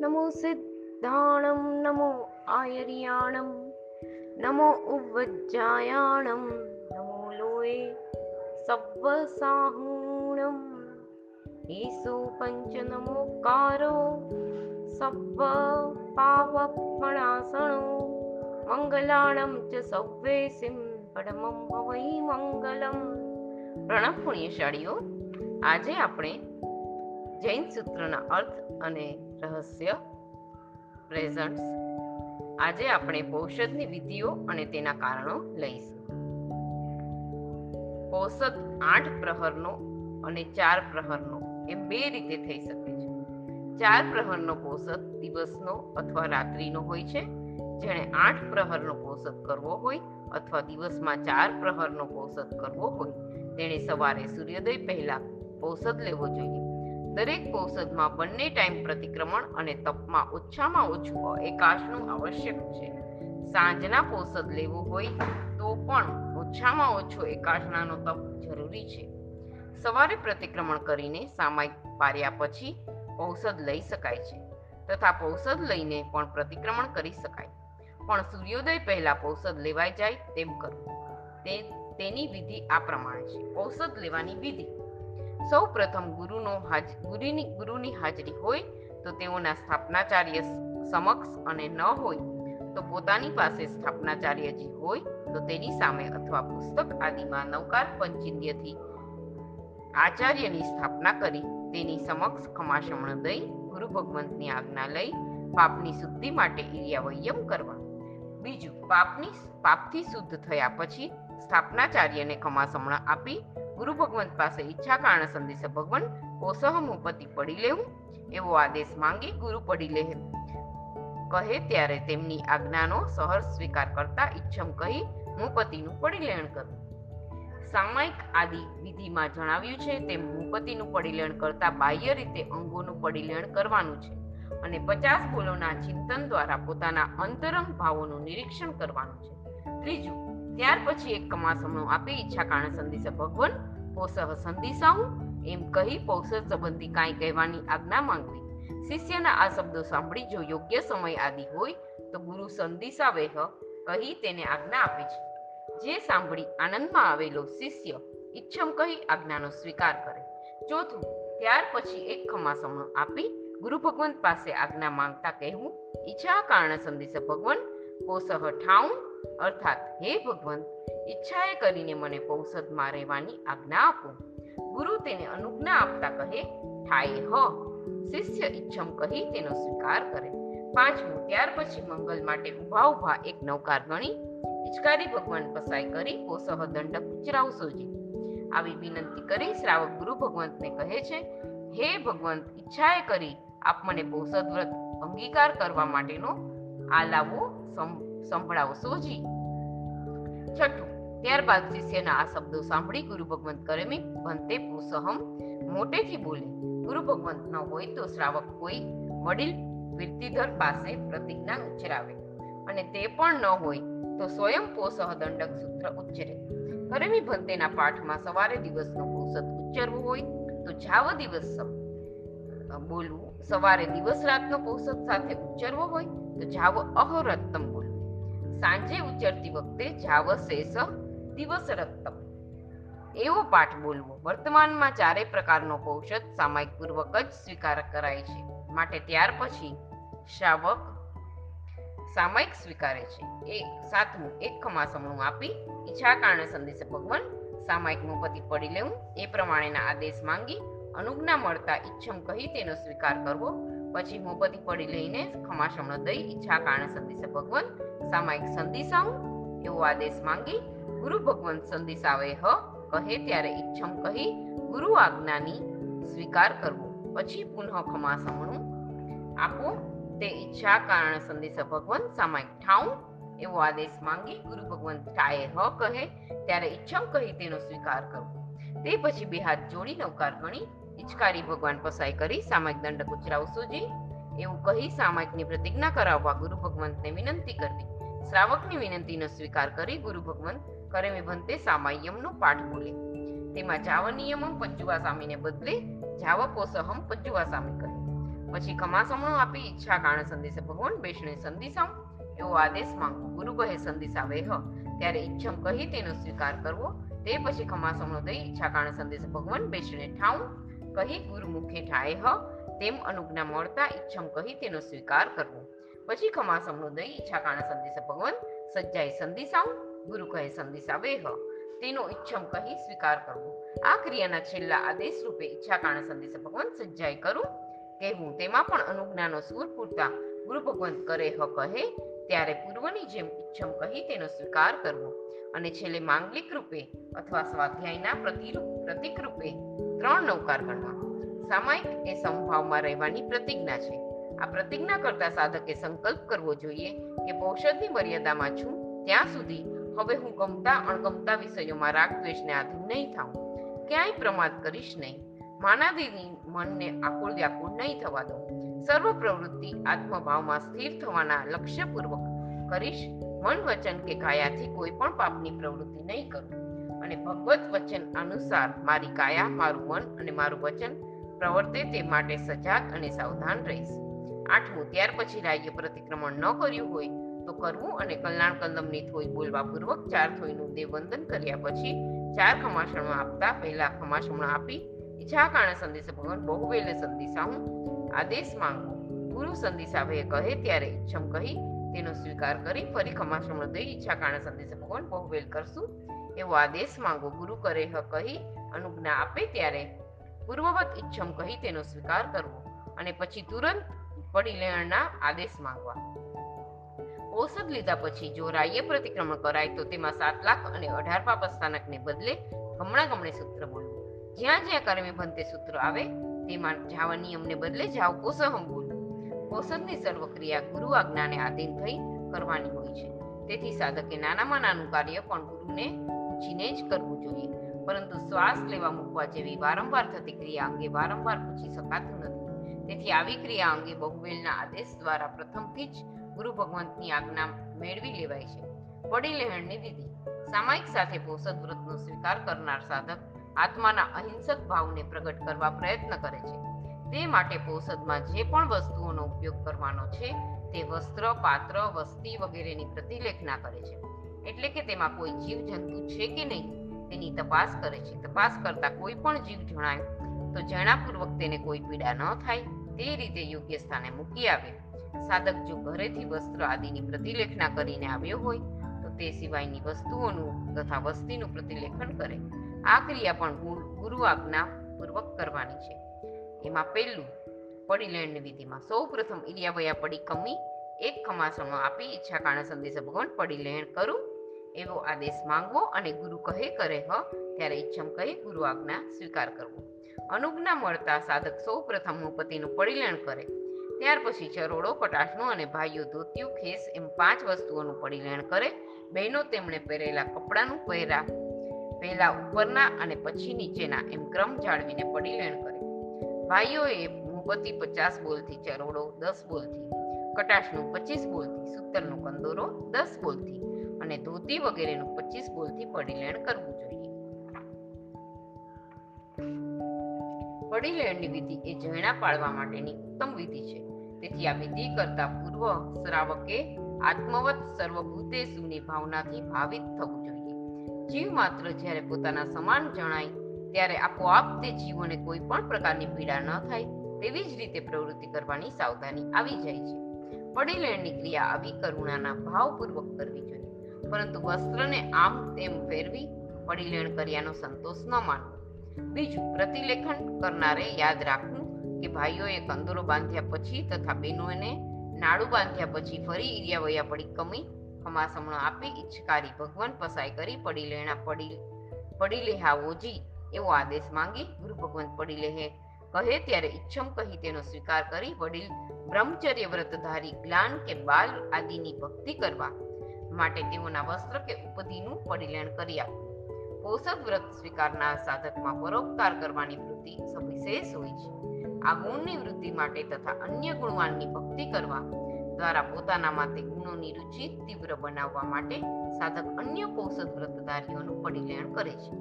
નમો સિદ્ધાણમ નમો આયર્યાણમ નમો ઉવજ્જાયાણમ નમો લોએ સવ્વસાહૂણમ ઈસુ પંચ નમોકારો સવ્વ પાવપણાસણો મંગલાણમ ચ સવ્વેસિમ પરમમ ભવૈ મંગલમ પ્રણવ પુણ્યશાળીઓ આજે આપણે જૈન સૂત્રના અર્થ અને રહસ્ય પ્રેઝન્ટ્સ આજે આપણે પૌષદની વિધિઓ અને તેના કારણો લઈશું. પૌષદ આઠ પ્રહરનો અને ચાર પ્રહરનો એમ બે રીતે થઈ શકે છે. ચાર પ્રહરનો પૌષદ દિવસનો અથવા રાત્રિનો હોય છે. જેણે આઠ પ્રહરનો પૌષદ કરવો હોય અથવા દિવસમાં ચાર પ્રહરનો પોષદ કરવો હોય, તેણે સવારે સૂર્યોદય પહેલા પૌષદ લેવો જોઈએ. દરેક ઔષધમાં બંને ટાઈમ પ્રતિક્રમણ અને તપમાં ઓછામાં ઓછું એકાશનું આવશ્યક છે. સાંજના પોષદ લેવું હોય તો પણ ઓછામાં ઓછો એકાશનાનો તપ જરૂરી છે. સવારે પ્રતિક્રમણ કરીને સામાયિક પાર્યા પછી ઔષધ લઈ શકાય છે તથા પૌષધ લઈને પણ પ્રતિક્રમણ કરી શકાય. પણ સૂર્યોદય પહેલા પૌષધ લેવાઈ જાય તેમ કરવું. તે તેની વિધિ આ પ્રમાણે છે. ઔષધ લેવાની વિધિ. સૌ પ્રથમ ગુરુનો ગુરુની ગુરુની હાજરી હોય તો તેઓના સ્થાપનાચાર્ય સમક્ષ અને ન હોય તો પોતાની પાસે સ્થાપનાચાર્યજી હોય તો તેની સામે અથવા પુસ્તક આદિમાં નવકાર પંચિન્દ્યથી આચાર્યની સ્થાપના કરી તેની સમક્ષ ખમાશમણ દઈ ગુરુ ભગવંતની આજ્ઞા લઈ પાપની શુદ્ધિ માટે ઇરિયાવયમ કરવા. બીજું, પાપની પાપથી શુદ્ધ થયા પછી સ્થાપનાચાર્યને ખમાસમણ આપી ગુરુ ભગવંત પાસે ઈચ્છા કારણ સંદેશ ભગવાન કોસહ મુપતિ પડી લેવું, એવો આદેશ માંગી ગુરુ પડી લે. કહે ત્યારે તેમની આજ્ઞાનો સહર સ્વીકાર કરતા ઈચ્છમ કહી મુપતિનું પરિલેણ કરવું સામાયિક આદિ વિધિમાં જણાવ્યું છે તેમ મુપતિનું પરિલેણ કરતા બાહ્ય રીતે અંગોનું પરિલેણ કરવાનું છે અને પચાસ ફૂલોના ચિંતન દ્વારા પોતાના અંતરંગ ભાવોનું નિરીક્ષણ કરવાનું છે. ત્રીજું, ત્યાર પછી એક કમાસમણું આપી ઈચ્છા કારણે સંદેશ ભગવાન પોસહ સંદિશાવું એમ કહી પૌષધ સંબંધી કાંઈ કહેવાની આજ્ઞા માંગવી. શિષ્યના આ શબ્દો સાંભળી જો યોગ્ય સમય આદિ હોય, તો ગુરુ સંદિશાવેહ કહી તેને આજ્ઞા આપે છે. જે સાંભળી આનંદમાં આવેલો શિષ્ય ઈચ્છમ કહી આજ્ઞાનો સ્વીકાર કરે. ચોથું, ત્યાર પછી એક ખમાસમણ આપી ગુરુ ભગવંત પાસે આજ્ઞા માંગતા કહેવું, ઈચ્છા કારણ સંદેશ ભગવાન પોસહ ઠાઉં અર્થાત, હે ભગવાન ઈચ્છાએ કરીને મને પૌષદમાં રહેવાની આજ્ઞા આપો. ગુરુ તેને અનુજ્ઞા આપતા કહે થાય હ. શિષ્ય ઈચ્છમ કહી તેનો સ્વીકાર કરે. પાંચમું, ત્યાર પછી મંગલ માટે ઊભા ઊભા એક નૌકાર ગણી, હિચકારી ભગવાન પસાય કરી પોસહ દંડક ઉચરાવ સોજી. આવી વિનંતી કરી શ્રાવક ગુરુ ભગવંતને કહે છે, હે ભગવંત, ઈચ્છાએ કરી આપ મને પોષદ વ્રત અંગીકાર કરવા માટેનો આલાવો સંભળાવો. સોજી. છઠ્ઠું. ત્યારબાદ શિષ્યના આ શબ્દો સાંભળી ગુરુ ભગવંત કરેમી ભંતે પુસહમ મોટેથી બોલે. ગુરુ ભગવંત ન હોય તો શ્રાવક કોઈ વડીલ કીર્તિધર પાસે પ્રતિજ્ઞા ઉચ્ચરાવે અને તે પણ ન હોય તો સ્વયં પોસહ દંડક સૂત્ર ઉચ્ચરે કરમી ભંતેના પાઠમાં સવારે દિવસનો પોષદ ઉચ્ચરવું હોય તો જાવ દિવસ બોલવું. સવારે દિવસ રાતનો પોષક સાથે ઉચ્ચરવો હોય તો જાવ અહોરત્તમ બોલવું સાંજે ઉચ્ચરતી વખતે જાવ શેષ દિવસ રત્તમ એવો પાઠ બોલવો. વર્તમાનમાં ચારે પ્રકારનો પૌષધ સામાયિક પૂર્વક જ સ્વીકાર કરાય છે. માટે ત્યાર પછી શાવક સામાયિક સ્વીકારે છે. એક સાતમું, એક ખમાસમણું આપી ઈચ્છા કારણે સંદેશ ભગવાન સામાયિક મુપતિ પડી લેવું. એ પ્રમાણેના આદેશ માંગી અનુજ્ઞા મળતા ઈચ્છમ કહી તેનો સ્વીકાર કરવો. પછી મોપતિ પડી લઈને ખમાસમણ દઈ ઈચ્છા કારણે સંદેશ ભગવાન સામાયિક સંદેશાવું એવો આદેશ માંગી, ગુરુ ભગવંત સંદેશાવે હ, કહે ત્યારે ઈચ્છમ કહી ગુરુ આજ્ઞાની સ્વીકાર કરવો. પછી પુનઃ ખમાસમણું આપો. તે ઈચ્છા કારણ સંદેશ ભગવંત સામાયિક ઠાઉં એવો આદેશ માંગી, ગુરુ ભગવંત ઠાએ હ, કહે ત્યારે ઈચ્છમ કહી તેનો સ્વીકાર કરવો. તે પછી બે હાથ જોડી નવકાર ગણી ઈચ્છકારી ભગવાન પસાય કરી સામાયિક દંડક ઉચરાવશોજી એવું કહી સામાયિકની પ્રતિજ્ઞા કરાવવા ગુરુ ભગવંતને વિનંતી કરવી. શ્રાવકની વિનંતીનો સ્વીકાર કરી ગુરુ ભગવંત કરે ભંતે સામાયમનો પાઠ બોલે. તેમાં જાવ નિયમમ પંચુવા સામીને બદલે જાવ પોસહમ પંચુવા સામી કહે પછી ખમાસમણો આપી ઈચ્છા કારણ સંદેશે ભગવાન બેસણે સંદેશાવ એવો આદેશ માંગો. ગુરુ કહે સંદેશા વેહ ત્યારે ઈચ્છમ કહી તેનો સ્વીકાર કરવો. તે પછી ખમાસમણો દઈ ઈચ્છા કારણ સંદેશ ભગવાન બેસણે ઠાવું કહી ગુરુ મુખે ઠાય, હ, તેમ અનુજ્ઞા મળતા ઈચ્છમ કહી તેનો સ્વીકાર કરવો. પછી ખમાસમણો દઈ ઈચ્છા કાણા સંદેશ ભગવાન સજ્જાય આવું ગુરુ કહે સંદેશા વેહ. તેનો ઈચ્છમ કહી સ્વીકાર કરવો. આ ક્રિયાના છેલ્લા આદેશ રૂપે ઈચ્છા કારણ સંદેશ ભગવાન સજ્જાય કરું. કહેવું તેમાં પણ અનુજ્ઞાનો સૂર પૂરતા ગુરુ ભગવંત કરે, હ, કહે. ત્યારે પૂર્વની જેમ ઈચ્છમ કહી તેનો સ્વીકાર કરવો. અને છેલ્લે માંગલિક રૂપે અથવા સ્વાધ્યાયના પ્રતિરૂપ, પ્રતિક રૂપે ત્રણ નૌકાર ગણવા સામાયિક એ સમભાવમાં રહેવાની પ્રતિજ્ઞા છે. આ પ્રતિજ્ઞા કરતા સાધકે સંકલ્પ કરવો જોઈએ કે ઔષધની મર્યાદામાં છું ત્યાં સુધી હવે હું ગમતા અણગમતા વિષયોમાં રાગ દ્વેષને આધીન નહીં થાઉં. ક્યાંય પ્રમાદ કરીશ નહીં. માનાદીની મનને આકુળ વ્યાકુળ નહીં થવા દઉં. સર્વ પ્રવૃત્તિ આત્મભાવમાં સ્થિર થવાના લક્ષ્યપૂર્વક કરીશ. મન વચન કે કાયાથી કોઈ પણ પાપની પ્રવૃત્તિ નહીં કરું. અને ભગવત વચન અનુસાર મારી કાયા, મારું મન અને મારું વચન પ્રવર્તે તે માટે સજાગ અને સાવધાન રહીશ. આઠમું, ત્યાર પછી રાજ્ય પ્રતિક્રમણ ન કર્યું હોય તો કરવું અને કલ્યાણ કલમની થોઈ બોલવા પૂર્વક ચાર થોઈનું દેવવંદન કર્યા પછી ચાર ખમાસણમાં આપતા પહેલા ખમાસમણ આપી ઈચ્છા કારણે સંદેશ ભગવાન બહુ વેલે સંદેશા હું આદેશ માંગો. ગુરુ સંદેશા ભય કહે ત્યારે ઈચ્છમ કહી તેનો સ્વીકાર કરી ફરી ખમાસમણ દઈ ઈચ્છા કારણે સંદેશ ભગવાન બહુ વેલ કરશું. એવો આદેશ માંગો ગુરુ કરે હ કહી અનુજ્ઞા આપે ત્યારે. પૂર્વવત ઈચ્છમ કહી તેનો સ્વીકાર કરવો અને પછી તુરંત પડી લેણના આદેશ માંગવા. ઔષધ લીધા પછી જો રાય પ્રતિક્રમણ કરાય તો તેમાં સાત લાખ અને અઢાર પાપ સ્થાનકને બદલે ગમણા ગમણે સૂત્ર બોલવું જ્યાં જ્યાં કર્મે ભંતે સૂત્ર આવે, તેમાં જાવા નિયમને બદલે જાવ કોસહમ બોલવું ઔષધની સર્વક્રિયા ગુરુ આજ્ઞાને આધીન થઈ કરવાની હોય છે. તેથી સાધકે નાનામાં નાનું કાર્ય પણ ગુરુને પૂછીને જ કરવું જોઈએ. પરંતુ શ્વાસ લેવા મૂકવા જેવી વારંવાર થતી ક્રિયા અંગે વારંવાર પૂછી શકાતું નથી. તેથી આવી ક્રિયા અંગે બહુવેલના આદેશ દ્વારા પ્રથમથી જ ગુરુ ભગવંતની આજ્ઞા મેળવી લેવાય છે. વડી લેહણની વિધિ સામાયિક સાથે પોષદ વ્રતનો સ્વીકાર કરનાર સાધક આત્માના અહિંસક ભાવને પ્રગટ કરવા પ્રયત્ન કરે છે. તે માટે પોષદમાં જે પણ વસ્તુઓનો ઉપયોગ કરવાનો છે તે વસ્ત્ર, પાત્ર, વસ્તી વગેરેની પ્રતિલેખના કરે છે. એટલે કે તેમાં કોઈ જીવ જંતુ છે કે નહીં, તેની તપાસ કરે છે. તપાસ કરતા કોઈ પણ જીવ જણાય, તો જણાપૂર્વક તેને કોઈ પીડા ન થાય, તે રીતે યોગ્ય સ્થાને મૂકી આવે. સાધક જો ઘરેથી વસ્ત્ર આદિની પ્રતિલેખના કરીને આવ્યો હોય, તો તે સિવાયની વસ્તુઓનું તથા વસ્તીનું પ્રતિલેખન કરે. આ ક્રિયા પણ ગુરુ- આજ્ઞા પૂર્વક કરવાની છે. એમાં પહેલું, પડી લેણની વિધિમાં સૌ પ્રથમ ઇરિયાવયા પડી કમી, એક ખમાસણો આપી ઈચ્છા કારણે સંદેશ ભગવાન પડી લેણ કરું એવો આદેશ માંગવો અને ગુરુ કહે કરે, હ, ત્યારે ઈચ્છમ કહી, ગુરુ આજ્ઞા સ્વીકાર કરવો. અનુજ્ઞા મળતા સાધક સૌ પ્રથમ પતિનું પરિલણ કરે. ત્યાર પછી ચરોડો કટાશનું અને ભાઈઓ ધોતિયું ખેસ એમ પાંચ વસ્તુઓનું પરિલણ કરે. બહેનો તેમણે પહેરેલા કપડાનું પહેરા, પહેલા ઉપરના અને પછી નીચેના એમ ક્રમ જાળવીને પરિલણ કરે. ભાઈઓએ મોમબત્તી પચાસ બોલથી ચરોડો દસ બોલથી કટાશનું પચીસ બોલથી, સૂતરનો કંદોરો દસ બોલથી અને ધોતી વગેરેનું પચીસ બોલથી પડીલેણ કરવું જોઈએ. પડીલેણની વિધિ એ જૈણા પાળવા માટેની ઉત્તમ વિધિ છે. તેથી આ વિધિ કરતા પૂર્વ શ્રાવકે આત્મવત સર્વભૂતેશુની ભાવનાથી ભાવિત થવું જોઈએ. જીવ માત્ર જ્યારે પોતાના સમાન જણાય, ત્યારે આપોઆપ તે જીવોને કોઈ પણ પ્રકારની પીડા ન થાય, તેવી જ રીતે પ્રવૃત્તિ કરવાની સાવધાની આવી જાય છે. પડીલેણની ક્રિયા આવી કરુણાના ભાવપૂર્વક કરવી જોઈએ. પરંતુ વસ્ત્રને આમ તેમ ફેરવી પડીલેણ કર્યાનો સંતોષ ન માનવો. બીજું, પ્રતિલેખન કરનારે યાદ રાખવું કે ભાઈઓએ કંદોરો બાંધ્યા પછી તથા બહેનોને નાડું બાંધ્યા પછી ફરી ઈરિયા વયા પડી કમી, ખમાસમણો આપી ઈચ્છકારી ભગવાન પસાઈ કરી પડી લેણા પડી પડી લેહા ઓજી, એવો આદેશ માંગી ગુરુ ભગવાન પડી લેહે કહે ત્યારે ઈચ્છમ કહી તેનો સ્વીકાર કરી વડીલ બ્રહ્મચર્ય વ્રતધારી જ્ઞાન કે બાલ આદિની ભક્તિ કરવા માટે તેઓના વસ્ત્ર કે ઉપધિનું પરિલેણ કરી આપવું. પોષક વ્રત સ્વીકારનાર સાધકમાં પરોપકાર કરવાની વૃત્તિ સવિશેષ હોય છે. આ ગુણની વૃદ્ધિ માટે તથા અન્ય ગુણવાનની ભક્તિ કરવા દ્વારા પોતાનામાં તે ગુણોની રુચિ તીવ્ર બનાવવા માટે સાધક અન્ય પોષક વ્રતધારીઓનું પરિલેણ કરે છે.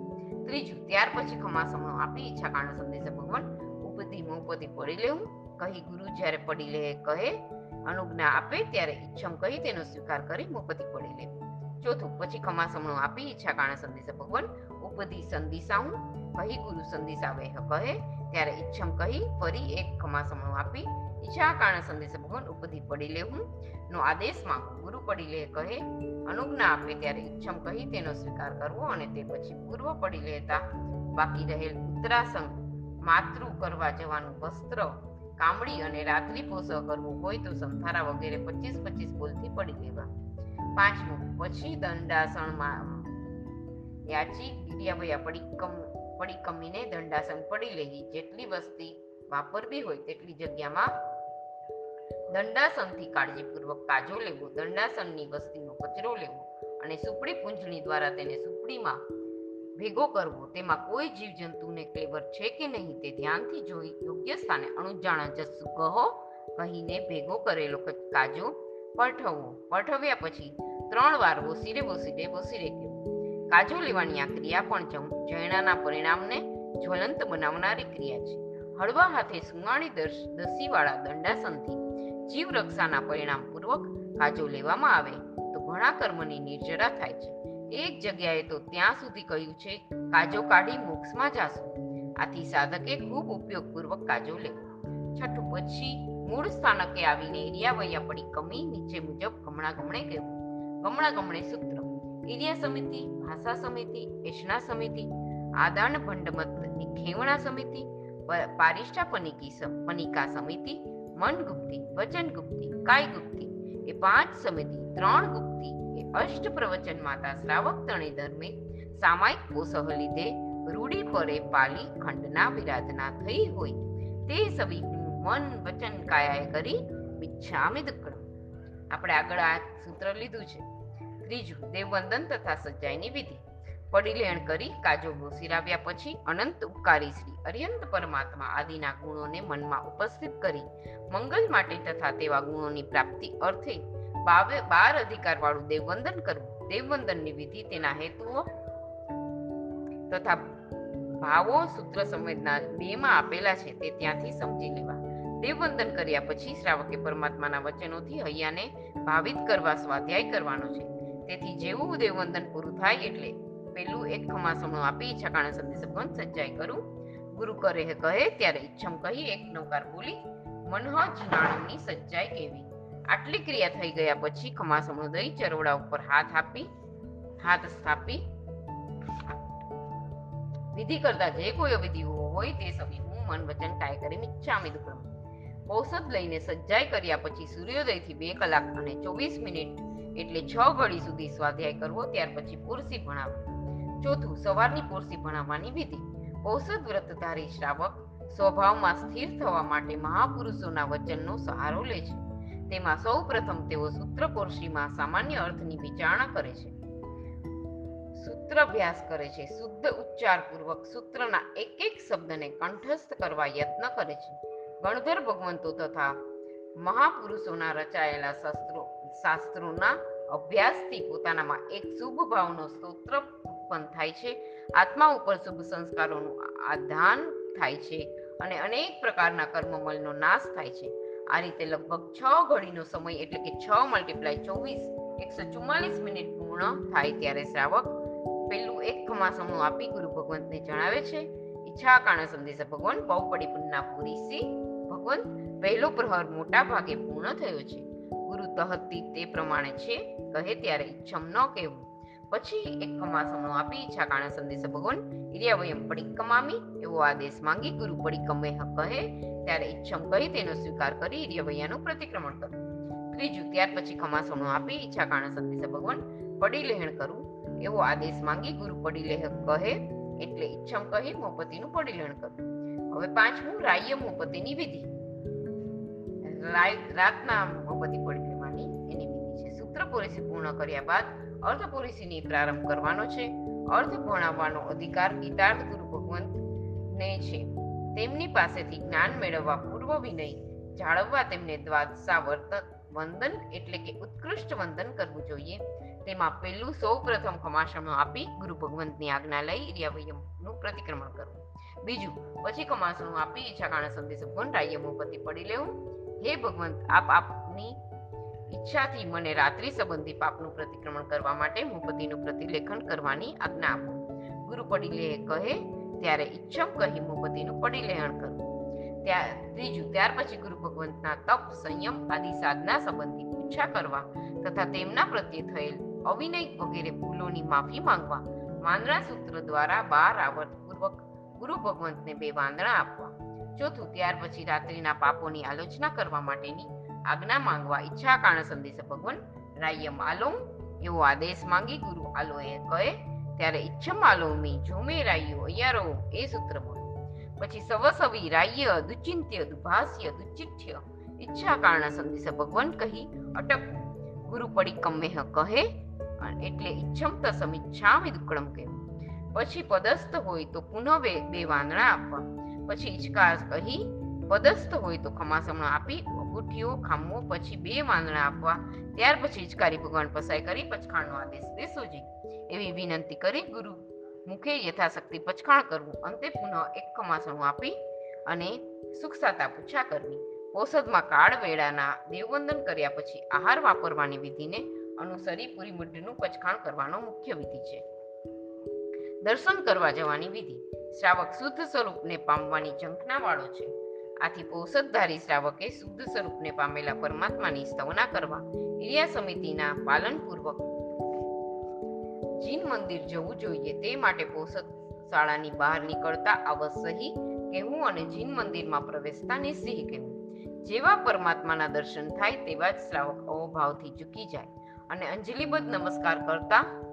ત્રીજું, ત્યાર પછી ખમાસમણો આપી ઈચ્છા કારણ સંદેશે ભગવાન ઉપધિ મોપતિ પડી લેવું. કહી ગુરુ જ્યારે પડી લે, કહે અનુજ્ઞા આપે ત્યારે ઈચ્છમ કહી તેનો સ્વીકાર કરી મુપતિ પડી લે. ચોથું, પછી ખમા આપી ઈચ્છા કાણા સંદેશ ભગવાન ઉપધિ સંદિશાઉં, કહી ગુરુ સંદિશાવે કહે, ત્યારે ઈચ્છમ કહી ફરી એક ખમા આપી ઈચ્છા કાણા સંદેશ ભગવાન ઉપધિ પડી લેવું નો આદેશ માંગો, ગુરુ પડી લે કહે, અનુજ્ઞા આપે ત્યારે ઈચ્છમ કહી તેનો સ્વીકાર કરવો અને તે પછી પૂર્વ પડી લેતા બાકી રહેલ ઉત્તરાસંગ માતૃ કરવા જવાનું વસ્ત્ર કામડી અને રાત્રિ પોષ કરવું હોય તો સંથારા વગેરે પચીસ પચીસ બોલથી પડી લેવા પાંચમું, પછી દંડાસણમાં યાચી ગિરિયાવયા પડીકમ પડીકમીને દંડાસન પડી લેવી. જેટલી વસ્તી વાપરવી હોય તેટલી જગ્યામાં દંડાસનથી કાળજીપૂર્વક કાજો લેવો દંડાસનની વસ્તીનો કચરો લેવો અને સુપડી પૂંજણી દ્વારા તેને સુપડીમાં ભેગો કરવો, તેમાં કોઈ જીવજંતુને ક્લેવર છે કે નહીં તે ધ્યાનથી જોઈ યોગ્ય સ્થાને અણુજાણા જસ્સુ કહો, કહીને ભેગો કરેલો કાજો પઠવવો પઠવ્યા પછી ત્રણ વાર વોસીરે વોસીરે કહેવું કાજો લેવાની આ ક્રિયા પણ જૈણાના પરિણામને જ્વલંત બનાવનારી ક્રિયા છે. હળવા હાથે સુંગાણી દસીવાળા દંડાસનથી જીવ રક્ષાના પરિણામ પૂર્વક કાજો લેવામાં આવે, તો ઘણા કર્મની નિર્જરા થાય છે. એક જગ્યાએ તો ત્યાં સુધી કહ્યું છે, કાજો કાઢી મોક્ષમાં જાશું. આથી સાધકે ખૂબ ઉપયોગપૂર્વક કાજો લેવો. છઠ્ઠું પછી મૂળ સ્થાનકે આવીને એરિયાવૈયા પડી કમી નીચે મુજબ ગમણા ગમણે કહેવું. ગમણા ગમણે સૂત્ર. ઇરિયા સમિતિ, ભાષા સમિતિ એશના સમિતિ, આદાન ભંડમત ખેવણા સમિતિ પારિષ્ઠા પનિકી પનિકા સમિતિ મન ગુપ્તી વચન ગુપ્તી કાય ગુપ્તી એ પાંચ સમિતિ, ત્રણ ગુપ્તી એ અષ્ટ પ્રવચન માતા શ્રાવક તણે ધર્મે સામાયિક પોસહ લીધે રૂડી પરે પાલી ખંડના વિરાધના થઈ હોય. તે સવી મન વચન કાયાએ કરી મિચ્છામિ દુક્કડમ આપણે આગળ આ સૂત્ર લીધું છે. ત્રીજું, દેવવંદન તથા સચ્ચાઈની વિધિ. પડીલેણ કરી કાજો સિરાવ્યા પછી અનંત ઉપકારી શ્રી અર્યંત પરમાત્મા આદિના ગુણોને મનમાં ઉપસ્થિત કરી મંગલ માટે તથા તેવા ગુણોની પ્રાપ્તિ અર્થે બાર અધિકાર વાળું દેવવંદન કરવું. દેવવંદનની વિધિ તેના હેતુઓ તથા ભાવો સૂત્ર સંવેદના બેમાં આપેલા છે તે ત્યાંથી સમજી લેવા. દેવવંદન કર્યા પછી શ્રાવકે પરમાત્માના વચનોથી હૈયાને ભાવિત કરવા સ્વાધ્યાય કરવાનો છે. તેથી જેવું દેવવંદન પૂરું થાય એટલે પેલું એક ખમાસમણું આપી છકાણા સંદેશ ભગવાન સચ્ચાઈ કરું. ગુરુ કરે કહે ત્યારે ઈચ્છમ કહી એક નૌકાર બોલી મનહ જનાણની સજ્જાય કેવી આટલી ક્રિયા થઈ ગયા પછી ખમાસમણું દઈ ચરોડા ઉપર હાથ આપી, હાથ સ્થાપી. વિધિ કરતા જે કોઈ અવિધિઓ હોય તે સભી હું મન વચન કાય કરી મિચ્છામી દુક્રમ ઔષધ લઈને સજ્જાઈ કર્યા પછી સૂર્યોદયથી બે કલાક અને ચોવીસ મિનિટ એટલે છ ઘડી સુધી સ્વાધ્યાય કરવો, ત્યાર પછી પુરસી ભણાવવું. ચોથું, સવારની પુરસી ભણાવવાની વિધિ. ઔષધ વ્રતધારી શ્રાવક સ્વભાવમાં સ્થિર થવા માટે મહાપુરુષોના વચનનો સહારો લે છે. તેમાં સૌ પ્રથમ તેઓ સૂત્ર સામાન્ય અર્થની વિચારણા કરે છે. સૂત્ર અભ્યાસ કરે છે. શુદ્ધ ઉચ્ચાર પૂર્વક સૂત્રના એક એક શબ્દને કંઠસ્થ કરવા યત્ન કરે છે. ગણધર ભગવંતો તથા મહાપુરુષોના રચાયેલા શાસ્ત્રો, શાસ્ત્રોના અભ્યાસથી પોતાનામાં એક શુભ ભાવનો સ્તોત્ર ઉત્પન્ન થાય છે. આત્મા ઉપર શુભ સંસ્કારોનું આધાન થાય છે અને અનેક પ્રકારના કર્મમલનો નાશ થાય છે. આ રીતે લગભગ છ ઘડીનો સમય, એટલે કે છ મલ્ટીપ્લાય ચોવીસ, એકસો ચુમ્માલીસ મિનિટ પૂર્ણ થાય ત્યારે શ્રાવક પેલું એક ખમાસમણું આપી ગુરુ ભગવંતને જણાવે છે, ઈચ્છા કારણે સંદેશ ભગવાન બહુ પડી પુન્ના પૂરી સી ભગવંત, પહેલો પ્રહર મોટા ભાગે પૂર્ણ થયો છે. ગુરુ તહતી તે પ્રમાણે છે, કહે ત્યારે ઈચ્છમ ન કહેવું. પછી એક કમાસમણો આપી ઈચ્છા કાણા સંદેશ ભગવાન ઇરિયાવયમ પડી કમામી એવો આદેશ માંગી ગુરુ પડી કમે કહે, ત્યારે ઈચ્છમ કહી તેનો સ્વીકાર કરી ઇરિયાવૈયાનું પ્રતિક્રમણ કરવું ત્રીજું, ત્યાર પછી ખમાસણો આપી ઈચ્છા કાણા સંદેશ ભગવાન, પડી લહેણ કરવું એવો આદેશ માંગી ગુરુ પડી લેહ કહે, એટલે ઈચ્છમ કહી મોપતિનું પડી લહેણ કરવું હવે પાંચમું રાય્ય મોપતિની વિધિ રાતના મોપતિ પડી લેવાની એની વિધિ છે. સૂત્ર પૂરેસી પૂર્ણ કર્યા બાદ અર્ધ પોલિસીની પ્રારંભ કરવાનો છે. અર્થ ભણાવવાનો અધિકાર ગીતાર્થ ગુરુ ભગવંત ને છે. તેમની પાસેથી જ્ઞાન મેળવવા પૂર્વ વિનય, જાળવવા તેમને દ્વાદશા વર્ત વંદન એટલે કે ઉત્કૃષ્ટ વંદન કરવું જોઈએ. તેમાં પહેલું સૌ પ્રથમ ખમાસણું આપી ગુરુ ભગવંતની આજ્ઞા લઈ ઇરિયાવયમનું પ્રતિક્રમણ કરવું. બીજું, પછી ખમાસણું આપી ઈચ્છા કારણે સંદેશ ભગવાન રાયમો પતિ પડી લેવું. હે ભગવંત, આપ આપની ઈચ્છાથી મને રાત્રિ સંબંધી પાપનું પ્રતિક્રમણ કરવા માટે મુપતિનું પ્રતિલેખન કરવાની આજ્ઞા આપો. ગુરુ પડીલે કહે, ત્યારે ઈચ્છમ કહી મુપતિનું પડીલેહણ કરું. ત્યાર ત્રીજું, ત્યાર પછી ગુરુ ભગવંતના તપ, સંયમ આદિ સાધના સંબંધી પૂછા કરવા તથા તેમના પ્રત્યે થયેલ અવિનય વગેરે ભૂલોની માફી માંગવા વાંદરા સૂત્ર દ્વારા બાર આવર્ત પૂર્વક ગુરુ ભગવંતને બે વાંદરા આપવા. ચોથું, ત્યાર પછી રાત્રિના પાપોની આલોચના કરવા માટેની આજ્ઞા માંગવા ઈચ્છા કારણ સંદેશ ભગવાન રાયમ આલો એવો આદેશ માંગી ગુરુ આલોએ કહે, ત્યારે ઈચ્છમ આલોમી જોમે રાયો અયારો એ સૂત્ર બોલો. પછી સવસવી રાય દુચિંત્ય દુભાસ્ય દુચિઠ્ય ઈચ્છા કારણ સંદેશ ભગવાન કહી અટક ગુરુ પડી કમ્મેહ કહે એટલે ઈચ્છમ તસમિચ્છામિ દુક્કડમ કહે પછી પદસ્થ હોય તો પુનઃ બે વાંદણા આપવા. પછી ઈચકાર કહી પદસ્થ હોય તો ખમાસમણ આપી, અંગૂઠીઓ ખામવો પછી બે વાંદણા આપવા, ત્યાર પછી હિચકારી ભગવાન પસાય કરી પચખાણનો આદેશ દેશોજી એવી વિનંતી કરી ગુરુ મુખે યથાશક્તિ પચખાણ કરવું, અંતે પુનઃ એક ખમાસણું આપી અને સુખસાતા પૂછા કરવી. ઔષધમાં કાળ વેળાના દેવવંદન કર્યા પછી આહાર વાપરવાની વિધિને અનુસરી પૂરી મુઢનું પચખાણ કરવાનો મુખ્ય વિધિ છે. દર્શન કરવા જવાની વિધિ. શ્રાવક શુદ્ધ સ્વરૂપને પામવાની ઝંખના વાળો છે. આથી પોષકધારી શ્રાવકે શુદ્ધ સ્વરૂપને પામેલા પરમાત્માની સ્તવના કરવા ક્રિયા સમિતિના પાલનપૂર્વક જીન મંદિર જવું જોઈએ. તે માટે પોષદ શાળાની બહાર નીકળતા અવસહી કહેવું અને જીન મંદિરમાં પ્રવેશતા નિશ્ચય કહેવું. જેવા પરમાત્માના દર્શન થાય તેવા જ શ્રાવક અવભાવથી ચૂકી જાય અને અંજલિબદ્ધ નમસ્કાર કરતા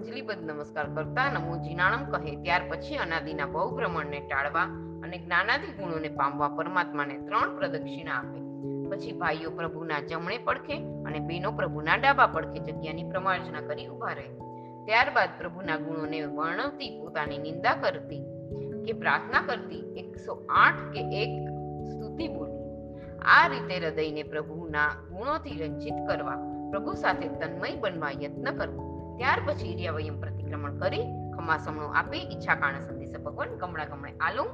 અંજલિબદ્ધ નમસ્કાર કરતા નમો જીનાણમ કહે. ત્યાર પછી અનાદિના બહુભ્રમણને ટાળવા અને જ્ઞાનાદિ ગુણોને પામવા પરમાત્માને ત્રણ પ્રદક્ષિણા આપે. પછી ભાઈઓ પ્રભુના જમણે પડખે અને બહેનો પ્રભુના ડાબા પડખે જગ્યાની પ્રમાર્જના કરી ઊભા રહે. ત્યારબાદ પ્રભુના ગુણોને વર્ણવતી, પોતાની નિંદા કરતી કે પ્રાર્થના કરતી એકસો આઠ કે એક સ્તુતિ બોલી. આ રીતે હૃદયને પ્રભુના ગુણોથી રંજિત કરવા પ્રભુ સાથે તન્મય બનવા યત્ન કરવો. ત્યાર પછી ઇરિયાવયમ પ્રતિક્રમણ કરી ખમાસમણો આપી ઈચ્છા કાણ સંદેશ ભગવાન કમળા ગમણે આલો.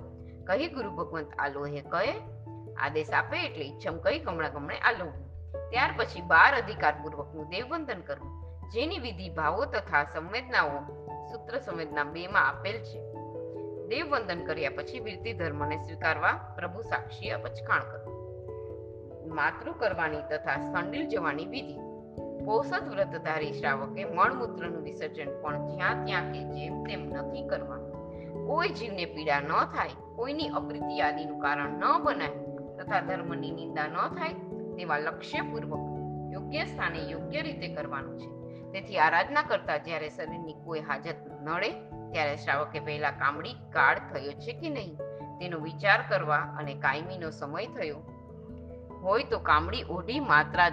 કહી ગુરુ ભગવંત આલો હે કહે, આદેશ આપે એટલે ઈચ્છમ કહી કમળા ગમણે આલો. ત્યાર પછી બાર અધિકાર પૂર્વકનું દેવવંદન કરવું જેની વિધિ ભાવો તથા સંવેદનાઓ સૂત્ર સંવેદના બે માં આપેલ છે. દેવવંદન કર્યા પછી વિરતી ધર્મને સ્વીકારવા પ્રભુ સાક્ષી અપચખાણ કરવું માતૃ કરવાની તથા સંડિલ જવાની વિધિ. પોષદ વ્રતધારી શ્રાવકે મળમૂત્રનું વિસર્જન પણ જ્યાં ત્યાં કે જેમ તેમ નથી કરવા. કોઈ જીવને પીડા ન થાય, કોઈની અપ્રીતિ આદિનું કારણ ન બનાય, તથા ધર્મની નિંદા ન થાય, તેવા લક્ષ્યપૂર્વક યોગ્ય સ્થાને યોગ્ય રીતે કરવાનું છે. તેથી આરાધના કરતા જ્યારે શરીરની કોઈ હાજત નડે, ત્યારે શ્રાવકે પહેલા કામડી કાળ થયો છે કે નહીં, તેનો વિચાર કરવા અને કાયમીનો સમય થયો. હોય તો કામડી ઓઢી માત્રા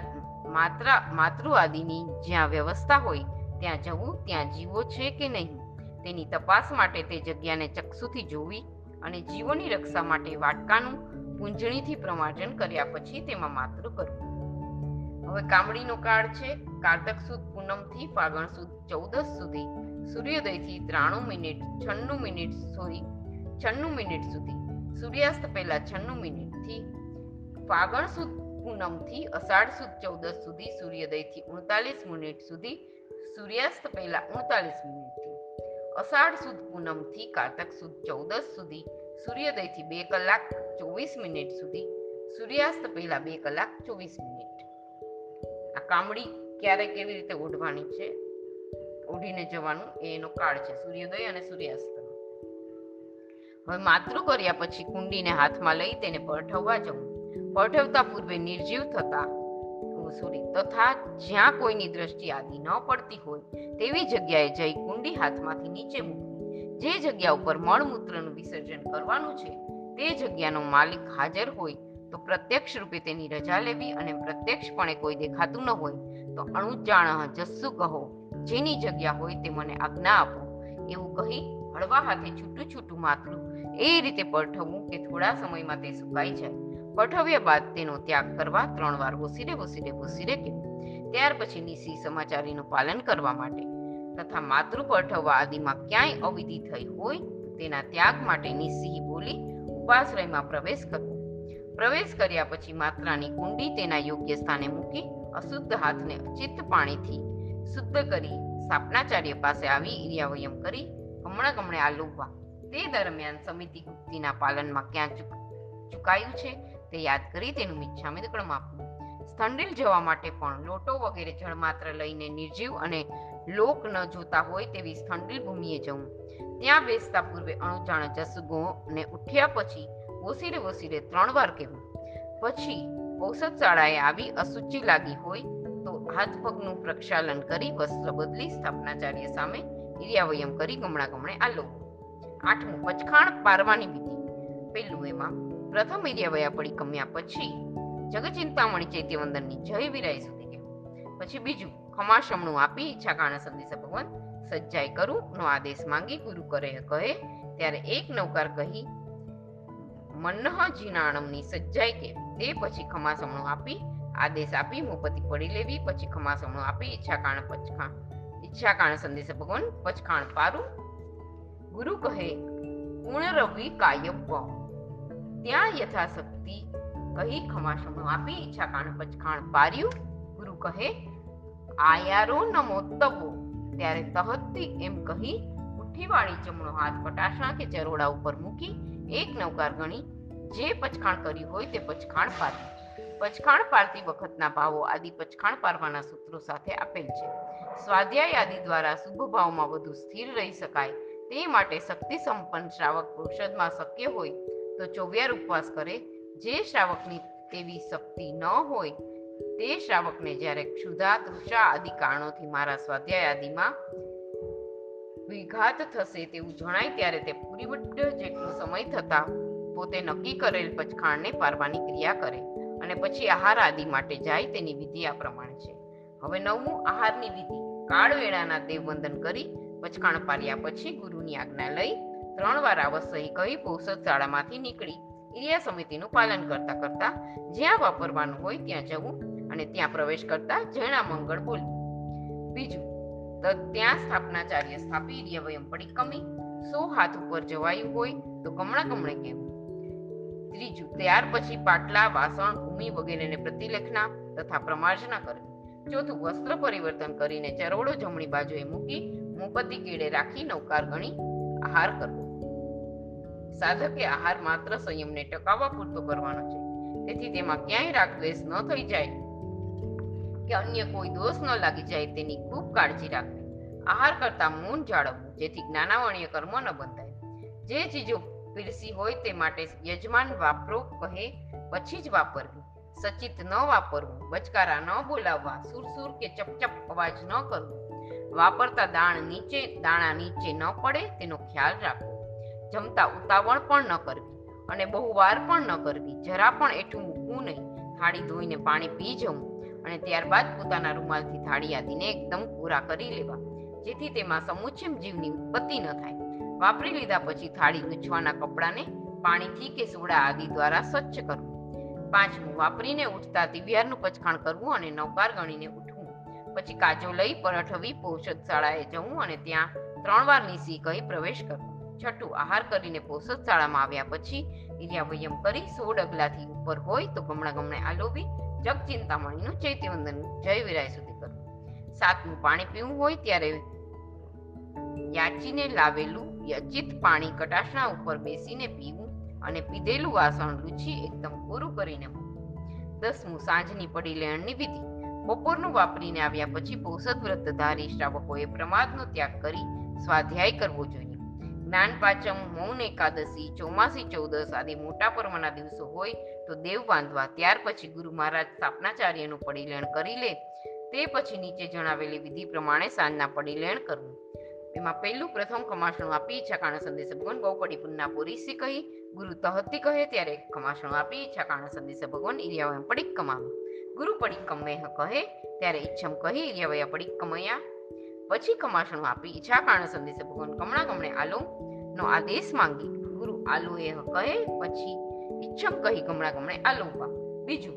માત્ર માતૃ આદિની જ્યાં વ્યવસ્થા હોય, ત્યાં જવું, ત્યાં જીવો છે કે નહીં? તેની તપાસ માટે તે જગ્યાને ચક્ષુથી જોવી અને જીવોની રક્ષા માટે વાટકાનું પૂંજણીથી પ્રમાર્જન કર્યા પછી તેમાં માતૃ કરવું. હવે કામડીનો કાળ છે. કારતક સુદ પૂનમથી ફાગણ સુદ ચૌદસ સુધી, સૂર્યોદયથી ત્રાણું મિનિટ, છન્નું મિનિટ, સોરી, છન્નું મિનિટ સુધી, સૂર્યાસ્ત પહેલા છન્નું મિનિટથી ફાગણ સુદ પૂનમથી અષાઢ સુદ ચૌદસ સુધી સૂર્યોદયથી ઉણતાલીસ મિનિટ સુધી સૂર્યાસ્ત પહેલા ઉડતાલીસ મિનિટથી. અષાઢ સુદ પૂનમથી કારતક સુદ ચૌદસ સુધી સૂર્યોદયથી બે કલાક ચોવીસ મિનિટ સુધી સૂર્યાસ્ત પહેલા બે કલાક ચોવીસ મિનિટ. આ કામડી ક્યારે કેવી રીતે ઓઢવાની છે? ઓઢીને જવાનું એનો કાળ છે, સૂર્યોદય અને સૂર્યાસ્ત હવે માતૃ કર્યા પછી કુંડીને હાથમાં લઈ તેને પરઠવવા જવું. પઠવતા પૂર્વે નિર્જીવ થતા. સોરી તથા જ્યાં કોઈની દ્રષ્ટિ આદિ ન પડતી હોય, તેવી જગ્યાએ જઈ કુંડી હાથમાંથી નીચે મૂકવી. જે જગ્યા ઉપર મળમૂત્રનું વિસર્જન કરવાનું છે, તે જગ્યાનો માલિક હાજર હોય, તો પ્રત્યક્ષ રૂપે તેની રજા લેવી અને પ્રત્યક્ષપણે કોઈ દેખાતું ન હોય, તો અણુચાણ જસ્સુ કહો, જેની જગ્યા હોય તે મને આજ્ઞા આપો. એવું કહી હળવા હાથે છૂટું છૂટું માથું એ રીતે પરઠવું કે થોડા સમયમાં તે સુકાઈ જાય. પઠવ્યા બાદ તેનો ત્યાગ કરવા ત્રણ વાર વસીરે વસીરે વસીરે કે ત્યાર પછી નિશી સમાચારીનું પાલન કરવા માટે તથા માતૃ પઠવવા આદિમાં ક્યાંય અવિધિ થઈ હોય તેના ત્યાગ માટે નિસ્સિહ બોલી ઉપાશ્રયમાં પ્રવેશ કરવો પ્રવેશ કર્યા પછી માત્રાની કુંડી તેના યોગ્ય સ્થાને મૂકી અશુદ્ધ હાથને ચિત્ત પાણીથી શુદ્ધ કરી સ્થાપનાચાર્ય પાસે આવી ઇરિયાવયમ કરી હમણાં ગમણે લોભવા તે દરમિયાન સમિતિ ગુપ્તિના પાલનમાં ક્યાં ચૂક- ચૂકાયું છે? તે યાદ કરી તેનું મિચ્છામી આપવું. સ્થંડિલ જવા માટે પણ લોટો વગેરે જળ માત્ર લઈને નિર્જીવ અને લોક ન જોતા હોય તેવી સ્થંડિલ ભૂમિએ જવું. ત્યાં બેસતા પૂર્વે અણુજાણ જસગો ને ઉઠ્યા પછી ઓસીરે ઓસીરે ત્રણ વાર કહેવું. પછી ઔષધ શાળાએ આવી અશુચિ લાગી હોય તો હાથ પગનું પ્રક્ષાલન કરી વસ્ત્ર બદલી સ્થાપનાચાર્ય સામે ઇરિયાવયમ કરી ગમણા ગમણે આલો આઠમું, પચખાણ પારવાની વિધિ. પેલું એમાં પ્રથમ ઇરિયાવયા પડી કમ્યા પછી જગચિંતામણી ચૈત્યવંદનની જય વિરાય સુધી ગયો પછી બીજું, ખમાશમણું આપી ઈચ્છા કારણે સંદેશ ભગવાન સજ્જાય કરું નો આદેશ માંગી ગુરુ કરે કહે, ત્યારે એક નૌકાર કહી મન્નહ જીનાણમની સજ્જાય કે, તે પછી ખમાસમણું આપી આદેશ આપી મોપતિ પડી લેવી, પછી ખમાસમણું આપી ઈચ્છા કારણે પચખાણ ઈચ્છા કારણે સંદેશ ભગવાન પચખાણ પારું. ગુરુ કહે ઉણરવી કાયવ્વ ત્યાં યથાશક્તિ કહી ખમાસમણું આપી ઈચ્છા કારણે પચખાણ પાર્યું. ગુરુ કહે, આયારો નમો તવો ત્યારે તહતી એમ કહી મુઠ્ઠીવાળી જમણો હાથ પટાશા કે ચરોડા ઉપર મૂકી એક નવકાર ગણી. જે પચખાણ કર્યું હોય તે પચખાણ પાર્યું પચખાણ પારતી વખતના ભાવો આદિ પચખાણ પારવાના સૂત્રો સાથે આપેલ છે. સ્વાધ્યાય આદિ દ્વારા શુભ ભાવમાં વધુ સ્થિર રહી શકાય. તે માટે શક્તિ સંપન્ન શ્રાવક પરિષદમાં શક્ય હોય તો ચોવ્યાર ઉપવાસ કરે. જે શ્રાવકની તેવી શક્તિ ન હોય, તે શ્રાવકને જ્યારે ક્ષુધા, તૃષા આદિ કારણોથી મારા સ્વાધ્યાય આદિમાં વિઘાત થશે તેવું જણાય ત્યારે તે પૂરીવડ જેટલો સમય થતા પોતે નક્કી કરેલ પચખાણને પારવાની ક્રિયા કરે અને પછી આહાર આદિ માટે જાય તેની વિધિ આ પ્રમાણે છે. હવે નવમું, આહારની વિધિ. કાળવેળાના દેવવંદન કરી પચખાણ પાર્યા પછી ગુરુની આજ્ઞા લઈ ત્રણ વાર આવશ્યક કહી પોષદ શાળામાંથી નીકળી. ક્રિયા સમિતિનું પાલન કરતા કરતા જ્યાં વાપરવાનું હોય ત્યાં જવું અને ત્યાં પ્રવેશ કરતા જૈણા મંગળ બોલવું બીજું, તો ત્યાં સ્થાપનાચાર્ય સ્થાપી ઇરિયાવયમ પડી કમી, સો હાથ ઉપર જવાયું હોય તો કમણા કમણે કહેવું. ત્રીજું, ત્યાર પછી પાટલા, વાસણ, ભૂમિ વગેરેને પ્રતિલેખના તથા પ્રમાર્જના કરવી ચોથું, વસ્ત્ર પરિવર્તન કરીને ચરોડો જમણી બાજુએ મૂકી મુપતિ કેડે રાખી નૌકાર ગણી આહાર કરવો. સાધકે આહાર માત્ર સંયમને ટકાવવા પૂરતો કરવાનો છે. તેથી તેમાં ક્યાંય રાગદ્વેષ ન થઈ જાય. કે અન્ય કોઈ દોષ ન લાગી જાય તેની ખૂબ કાળજી રાખવી. આહાર કરતા મૌન જાળવવું, જેથી જ્ઞાનાવણીય કર્મ ન બંધાય. જે ચીજો પીરસી હોય તે માટે યજમાન વાપરો, કહે, પછી જ વાપરવી. સચિત ન વાપરવું, બચકારા ન બોલાવવા, સુરસુર કે ચપચપ અવાજ ન કરવો. વાપરતા દાણ નીચે, દાણા નીચે ન પડે તેનો ખ્યાલ રાખવો. જમતા ઉતાવળ પણ ન કરવી અને બહુ વાર પણ ન કરવી. જરા પણ એઠું મૂકવું નહીં. થાળી ધોઈને પાણી પી જવું અને ત્યારબાદ પોતાના રૂમાલથી થાળી આદિને એકદમ પૂરા કરી લેવા, જેથી તેમાં સમુચ્ચમ જીવની ઉત્પત્તિ ન થાય. વાપરી લીધા પછી થાળી ગૂંચવાના કપડાને પાણીથી કે સોડા આદિ દ્વારા સ્વચ્છ કરવું. પાંચમું, વાપરીને ઉઠતા દિવ્યારનું પચખાણ કરવું અને નવકાર ગણીને ઉઠવું. પછી કાજો લઈ પરઠવી પોષદ શાળાએ જવું અને ત્યાં ત્રણ વાર નીસી કહી પ્રવેશ કરવો. છઠ્ઠું આહાર કરીને પોષક શાળામાં આવ્યા પછી ઇરિયાવયમ કરી સો ડગલાથી ઉપર હોય તો ગમણા ગમણે આલોવી, જગ ચિંતામણીનું ચૈત્યવંદન જય વિરાય સુધી કરવું સાતમું પાણી પીવું હોય ત્યારે યાચીને લાવેલું યચિત પાણી કટાશના ઉપર બેસીને પીવું અને પીધેલું વાસણ લૂછી એકદમ પૂરું કરીને દસમું, સાંજની પડી લેણની વિધિ. બપોરનું વાપરીને આવ્યા પછી પોષદ વ્રતધારી શ્રાવકોએ પ્રમાદનો ત્યાગ કરી સ્વાધ્યાય કરવો જોઈએ. જ્ઞાન પાચમ મૌન એકાદશી, ચોમાસી ચૌદસ આદિ મોટા પર્વના દિવસો હોય તો દેવ બાંધવા ત્યાર પછી ગુરુ મહારાજ સ્થાપનાચાર્યનું પડીલેણ કરી લે. તે પછી નીચે જણાવેલી વિધિ પ્રમાણે સાંજના પડીલેણ કરવું. એમાં પહેલું પ્રથમ કમાસણું આપી ઈચ્છાકાણ સંદેશ ભગવાન બહુ પડી પુન્ના પોરીસી કહી, ગુરુ તહતી કહે ત્યારે કમાસણું આપી ઈચ્છાકાણ સંદેશ ભગવાન ઇરિયાવયમ પડિક કમાવું. ગુરુ પડીક કમેહ કહે ત્યારે ઈચ્છમ કહી, ઇરિયાવયા પડીક કમયા. પછી કમાસણું આપી ઈચ્છા કારણ સંદેશ ભગવાન કમણા કમણે આલો. નો આદેશ માંગી. ગુરુ આલુએ કહે, પછી ઈચ્છમ કહી ગમણા ગમણે આલોવા. બીજું,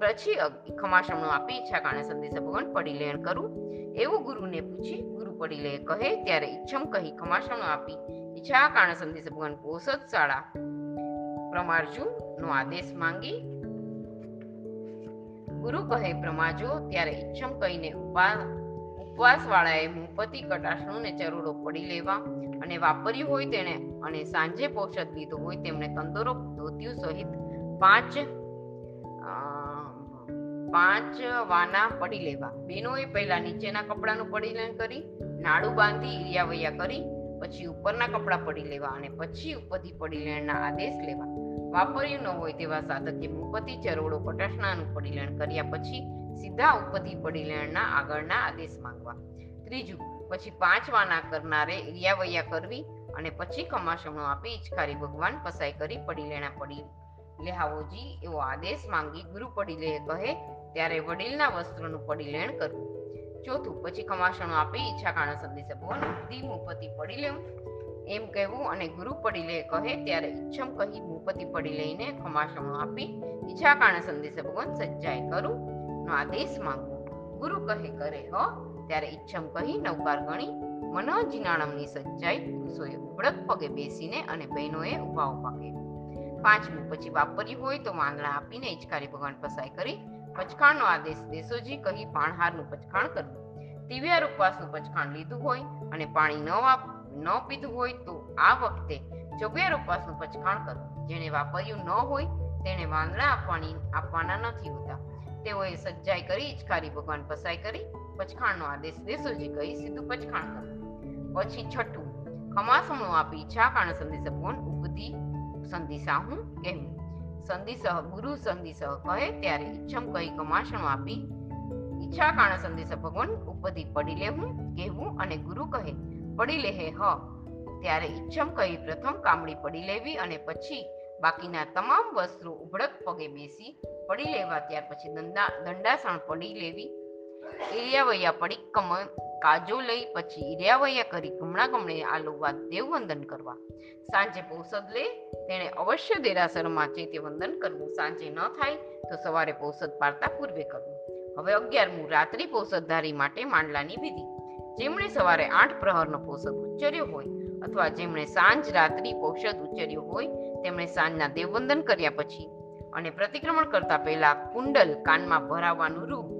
પછી ખમાસણું આપી ઈચ્છા કારણે સંદેશ ભગવાન પડી લેણ કરું. એવું ગુરુને પૂછી, ગુરુ પડી લે કહે, ત્યારે ઈચ્છમ કહી ખમાસણું આપી ઈચ્છા કારણે સંદેશ ભગવાન પોષદ શાળા પ્રમાર્જુ નો આદેશ માંગી. ગુરુ કહે પ્રમાજો ત્યારે ઈચ્છમ કહીને ઉપા ઉપવાસ વાળાએ મુપતિ કટાશનું ને ચરોડો પડી લેવા. અને વાપર્યું હોય તેણે અને સાંજે પોષદ લીધું હોય તેમણે તંદુરો ધોતિયું સહિત પાંચ પાંચ વાના પડી લેવા. બેનોએ પહેલા નીચેના કપડાનું પરિધાન કરી, નાડું બાંધી ઇરિયાવૈયા કરી, પછી ઉપરના કપડાં પડી લેવા અને પછી ઉપરથી પડી લેણના આદેશ લેવા. વાપર્યું ન હોય તેવા સાધકે મુપતિ ચરોડો કટાસણાનું પરિલેણ કર્યા પછી સીધા ઉપરથી પરિલેણના આગળના આદેશ માંગવા. ત્રીજું પછી પાંચ વાના કરનારે રિયાવૈયા કરવી અને પછી કમાસમણો આપી ઈચકારી ભગવાન પસાઈ કરી પડી લેણા પડી. લેહાવોજી એવો આદેશ માંગી ગુરુ પડી લે કહે, ત્યારે વડીલના વસ્ત્રનું પડીલેણ કરવું ચોથું, પછી કમાસણો આપી ઈચ્છા કાણા સંદેશ ભગવાન બુદ્ધિ મુપતિ પડી લેવું. એમ કહેવું અને ગુરુ પડી લે કહે, ત્યારે ઈચ્છમ કહી મુપતિ પડી લઈને ખમાસણો આપી ઈચ્છા કાણે સંદેશ ભગવાન સજ્જાય કરું. નો આદેશ માંગુ ગુરુ કહે, કરે હ ત્યારે ઈચ્છમ કહી નવકાર ગણી મન જીનાણમની સજ્જાઈ પુરુષોએ ઉબળક પગે બેસીને અને બહેનોએ ઊભા ઊભા પાંચમું પછી વાપર્યું હોય તો માંગણા આપીને હિચકારી ભગવાન પસાઈ કરી પચખાણનો આદેશ દેશોજી કહી પાણહારનું પચખાણ કરવું. દિવ્યાર ઉપવાસનું પચખાણ લીધું હોય અને પાણી ન વાપ, ન પીધું હોય તો આ વખતે ચોગિયાર ઉપવાસનું પચખાણ કરવું જેણે વાપર્યું ન હોય તેણે વાંદણા આપવાની, આપવાના નથી હોતા. તેઓએ સજ્જાઈ કરી ઇચકારી ભગવાન પસાઈ કરી પચખાણનો આદેશ દેશોજી કહી, સીધું પચખાણ કરવું પછી છઠ્ઠું ખમાસમણું આપી ઈચ્છા, કારણે સંદેશ ભગવાન ઉપદી સંદિશા હું કહેવું. સંદિસહ ગુરુ સંદિસહ કહે, ત્યારે ઈચ્છમ કહી કમાસણું આપી ઈચ્છા, કારણે સંદેશ ભગવાન ઉપધિ પડી લેવું, કહેવું અને ગુરુ કહે, પડી લેહે હ ત્યારે ઈચ્છમ કહી પ્રથમ કામડી પડી લેવી અને પછી બાકીના તમામ વસ્ત્રો ઉભડક પગે બેસી પડી લેવા, ત્યાર પછી દંડા, દંડાસણ પડી લેવી. એરિયાવૈયા પડી કમ કાજો લઈ પછી ઈર્યાવૈયા કરી ગમણા ગમણે આલોવા દેવવંદન કરવા. સાંજે પૌષદ લે, તેણે અવશ્ય દેરાસરમાં ચૈત્ય વંદન કરવું. સાંજે ન થાય તો સવારે પૌષદ પાડતા પૂર્વે કરવું. હવે અગિયારમું રાત્રિ પોષદધારી માટે માંડલાની વિધિ. જેમણે સવારે આઠ પ્રહરનો પોષદ ઉચ્ચર્યો હોય અથવા જેમણે સાંજ રાત્રિ પૌષદ ઉચ્ચર્યો હોય, તેમણે સાંજના દેવવંદન કર્યા પછી અને પ્રતિક્રમણ કરતા પહેલા કુંડલ કાનમાં ભરાવવાનું રૂપ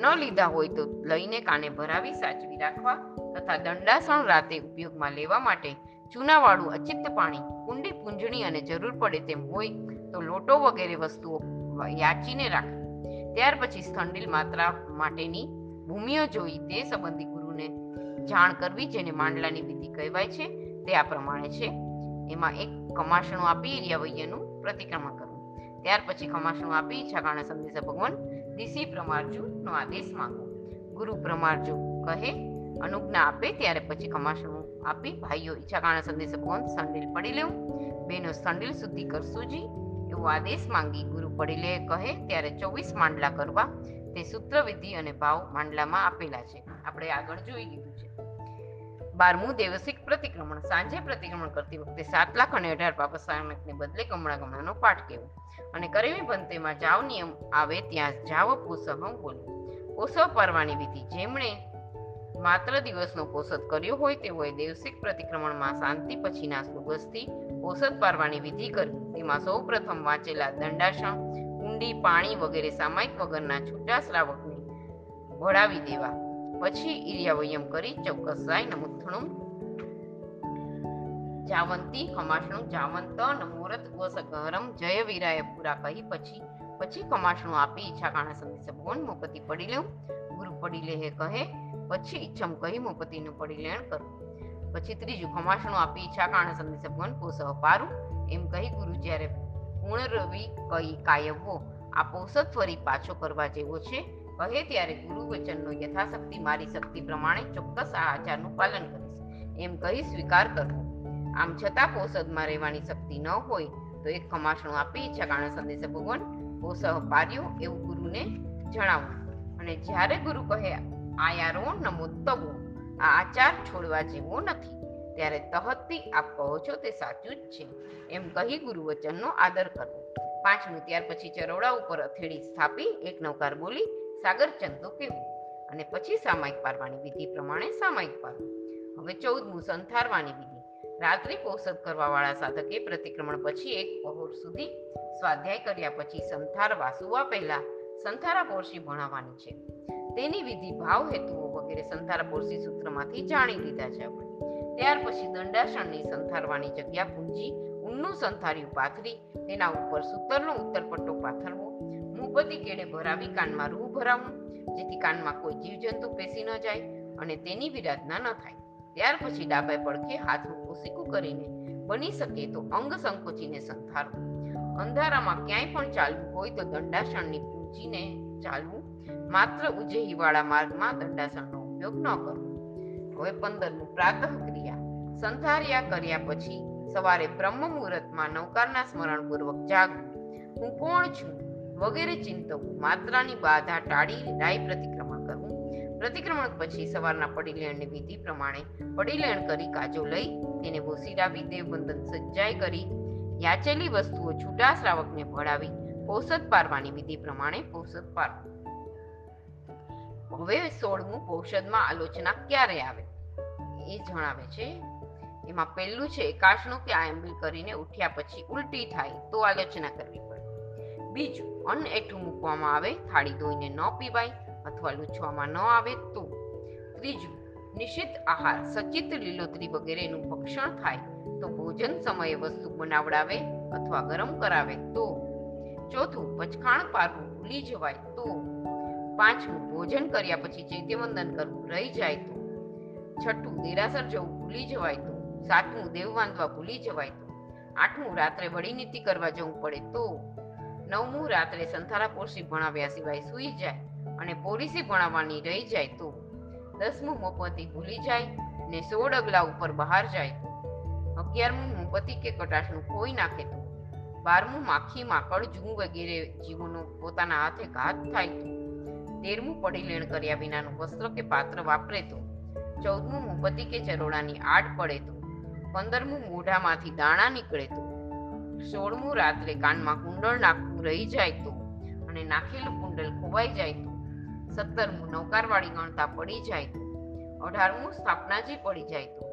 ન લીધા હોય તો લઈને કાને ભરાવી સાચવી રાખવા તથા દંડાસણ રાતે ઉપયોગમાં લેવા માટે ચૂનાવાળું અચિત પાણી, કુંડી પૂંજણી અને જરૂર પડે તેમ હોય તો લોટો વગેરે વસ્તુઓ યાચીને રાખવી. ત્યાર પછી સ્થંડિલ માત્રા માટેની ભૂમિઓ જોઈ તે સંબંધી ગુરુને જાણ કરવી જેને માંડલાની વિધિ કહેવાય છે, તે આ પ્રમાણે છે. એમાં એક કમાસણું આપી રિયાવૈયાનું પ્રતિક્રમણ કરવું. ત્યાર પછી કમાસણું આપી ઈચ્છા કારણે સંદેશા ભગવાન દિશી પ્રમાણજુનો આદેશ માંગો. ગુરુ પ્રમાણજુ કહે, અનુજ્ઞા આપે ત્યારે પછી કમાસણું આપી ભાઈઓ ઈચ્છા કારણે સંદેશ કોણ સંડિલ પડી લેવું? બેનો સંડિલ સુધી કરશુજી એવો આદેશ માંગી ગુરુ પડી લે કહે, ત્યારે ચોવીસ માંડલા કરવા. તે સૂત્ર વિધિ અને ભાવ માંડલામાં આપેલા છે. આપણે આગળ જોઈ લીધું. બારમું દેવસિક પ્રતિક્રમણ. સાંજે પ્રતિક્રમણ કરતી વખતે સાત લાખ અને અઢાર પાપસાયકને બદલે કમળા કમળાનો પાઠ કહેવો. અને કરેવી બંતેમાં જાવ નિયમ આવે ત્યાં જાવ પોસહમ બોલવું. પોસવ પરવાની વિધિ જેમણે માત્ર દિવસનો પોષદ કર્યો હોય તેઓએ દેવસિક પ્રતિક્રમણમાં શાંતિ પછીના સુગસથી પોષદ પારવાની વિધિ કરી તેમાં સૌ પ્રથમ વાંચેલા દંડાસણ, ઊંડી પાણી વગેરે સામાયિક વગરના છૂટા શ્રાવકને ભળાવી દેવા. પછી ઈર્યાવયમ કરી ચોક્કસાય નમુથણું. જાવંતી કમાશણું જાવંત નમોરત ગોસગહરમ જય વીરાય પૂરા કહી પછી પછી કમાશણું આપી ઈચ્છા કાણા સંદેશ ભગવાન મોપતિ પડી લેવું. ગુરુ પડી લે કહે, પછી ઈચ્છમ કહી મોપતિનું પડી લેણ કરું. પછી ત્રીજું કમાશણું આપી ઈચ્છા કાણા સંદેશ ભગવાન પોસહ પારું. એમ કહી ગુરુ જ્યારે પૂર્ણ રવિ કહી કાયવો આ પોષક ફરી પાછો કરવા જેવો છે. કહે ત્યારે ગુરુ વચનનો યથાશક્તિ મારી શક્તિ પ્રમાણે ચોક્કસ આ આચારનું પાલન કરીશ. એમ કહી સ્વીકાર કરવો. આમ છતાં પોષદમાં રહેવાની શક્તિ ન હોય તો એક ખમાસણું આપી ઈચ્છા કારણે સંદેશ ભગવાન પોષહ પાર્યો એવું ગુરુને જણાવવું અને જ્યારે ગુરુ કહે, આયારો નમોત્તવો આ આચાર છોડવા જેવો નથી, ત્યારે તહતથી આપ કહો છો તે સાચું જ છે. એમ કહી ગુરુ વચનનો આદર કરવો. પાંચમું ત્યાર પછી ચરોડા ઉપર અથેડી સ્થાપી, એક નવકાર બોલી સાગર ચંદો અને પછી સામાયિક પારવાની વિધિ પ્રમાણે સામાયિક પારવું. હવે ચૌદમું, સંથારવાની વિધિ. રાત્રિ પોષદ કરવાવાળા સાધકે પ્રતિક્રમણ પછી એક પહોર સુધી સ્વાધ્યાય કર્યા પછી સંથારવા સુવા પહેલા સંથારા પોરસી ભણાવવાની છે. તેની વિધિ ભાવ હેતુઓ વગેરે સંથારા પોરસી સૂત્રમાંથી જાણી લીધા છે આપણે. ત્યાર પછી દંડાસણની સંથારવાની જગ્યા પૂંજી, ઊનનું સંથાર્યું પાથરી, તેના ઉપર સૂતરનો ઉત્તર પટ્ટો પાથરવો બધી કેડે ભરાવી કાનમાં રૂ ભરાવવું જેથી કાનમાં કોઈ જીવજંતુ પેસી ન જાય અને તેની વિરાધના ન થાય. ત્યાર પછી ડાબે પડખે હાથનું ઓસીકું કરીને બની શકે તો અંગ સંકોચીને સંથારવું અંધારામાં ક્યાંય પણ ચાલવું હોય તો દંડાસણની પૂંચીને ચાલવું. માત્ર ઉજેહીવાળા માર્ગમાં દંડાસણનો ઉપયોગ ન કરવો. હવે પંદરનું પ્રાતઃ ક્રિયા. સંથાર્યા કર્યા પછી સવારે બ્રહ્મ મુહૂર્તમાં નૌકારના સ્મરણ પૂર્વક જાગવું. હું કોણ છું? વગેરે ચિંતવું માત્રાની બાધા ટાળી રાય પ્રતિક્રમણ કરવું. પ્રતિક્રમણ પછી સવારના પડીલેણની વિધિ પ્રમાણે પડીલેણ કરી કાજો લઈ તેને વોસીરાવી દેવબંધન સજ્જાય કરી યાચેલી વસ્તુઓ છૂટા શ્રાવકને ભળાવી પૌષદ પારવાની વિધિ પ્રમાણે પૌષદ પારવું હવે સોળમું પોષદમાં આલોચના ક્યારે આવે? એ જણાવે છે. એમાં પહેલું છે એકાશનું કે આયંબિલ કરીને ઉઠ્યા પછી ઉલટી થાય તો આલોચના કરવી પડે. બીજું અન્ન એઠું મૂકવામાં આવે, થાળી ધોઈને ન પીવાય અથવા લૂછવામાં ન આવે તો. ત્રીજું નિષિદ્ધ આહાર, સચિત લીલોતરી વગેરેનું ભક્ષણ થાય તો ભોજન સમયે વસ્તુ બનાવડાવે અથવા ગરમ કરાવે તો. ચોથું, પચખાણ પારવું ભૂલી જવાય તો. પાંચમું, ભોજન કર્યા પછી ચૈત્યવંદન કરવું રહી જાય તો. છઠ્ઠું દેરાસર જવું ભૂલી જવાય તો. સાતમું, દેવ બાંધવા ભૂલી જવાય તો. આઠમું, રાત્રે વળી નીતિ કરવા જવું પડે તો. નવમું રાત્રે સંથારા પોરસી ભણાવ્યા સિવાય સૂઈ જાય અને પોલીસી ભણાવવાની રહી જાય તો દસમું મોપતિ ભૂલી જાય ને સોળ અગલા ઉપર બહાર જાય તો અગિયારમું મોપતિ કે કટાશનું ખોઈ નાખે તો બારમું માખી, માકડ જૂ વગેરે જીવોનો પોતાના હાથે ઘાત થાય તો તેરમું પડી લેણ કર્યા વિનાનું વસ્ત્ર કે પાત્ર વાપરે તો ચૌદમું મોપતિ કે ચરોડાની આડ પડે તો પંદરમું મોઢામાંથી દાણા નીકળે તો સોળમું રાત્રે કાનમાં કુંડળ નાખવું રહી જાય તો અને નાખેલું કુંડલ ખોવાઈ જાય તો સત્તરમું નૌકારવાળી ગણતા પડી જાય તો અઢારમું સ્થાપનાજી પડી જાય તો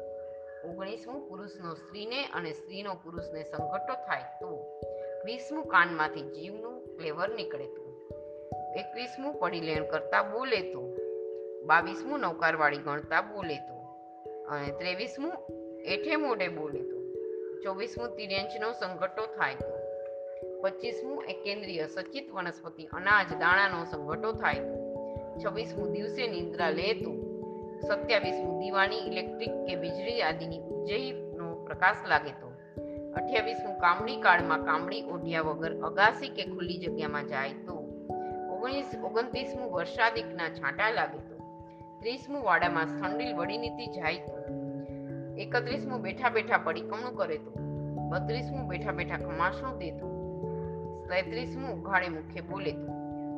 ઓગણીસમું પુરુષનો સ્ત્રીને અને સ્ત્રીનો પુરુષને સંકટો થાય તો વીસમું કાનમાંથી જીવનું ફ્લેવર નીકળે તો એકવીસમું પડી લેણ કરતા બોલે તો બાવીસમું નૌકારવાળી ગણતા બોલે તો અને ત્રેવીસમું એઠે મોઢે બોલે તો ચોવીસમું તિર્યંચનો સંઘટો થાય. તો પચીસમું એકેન્દ્રિય સચિત વનસ્પતિ અનાજ દાણાનો સંઘટો થાય. છવ્વીસમું દિવસે નિંદ્રા તો સત્યાવીસમું દીવાની ઇલેક્ટ્રિક કે વીજળી આદિની ઉજ્જયનો પ્રકાશ લાગે તો. અઠ્યાવીસમું કામડી કાળમાં કામડી ઓઢ્યા વગર અગાસી કે ખુલ્લી જગ્યામાં જાય તો. ઓગણીસ, ઓગણત્રીસમું વર્ષાદિકના છાંટા લાગે તો. ત્રીસમું વાડામાં સ્થંડિલ વડી નીતિ જાય તો. એકત્રીસમું બેઠા બેઠા પડીકમણું કરે તો, બત્રીસમું બેઠા બેઠા ખમાસણું દે તો તેત્રીસમું ઉઘાડે મુખે બોલે તો,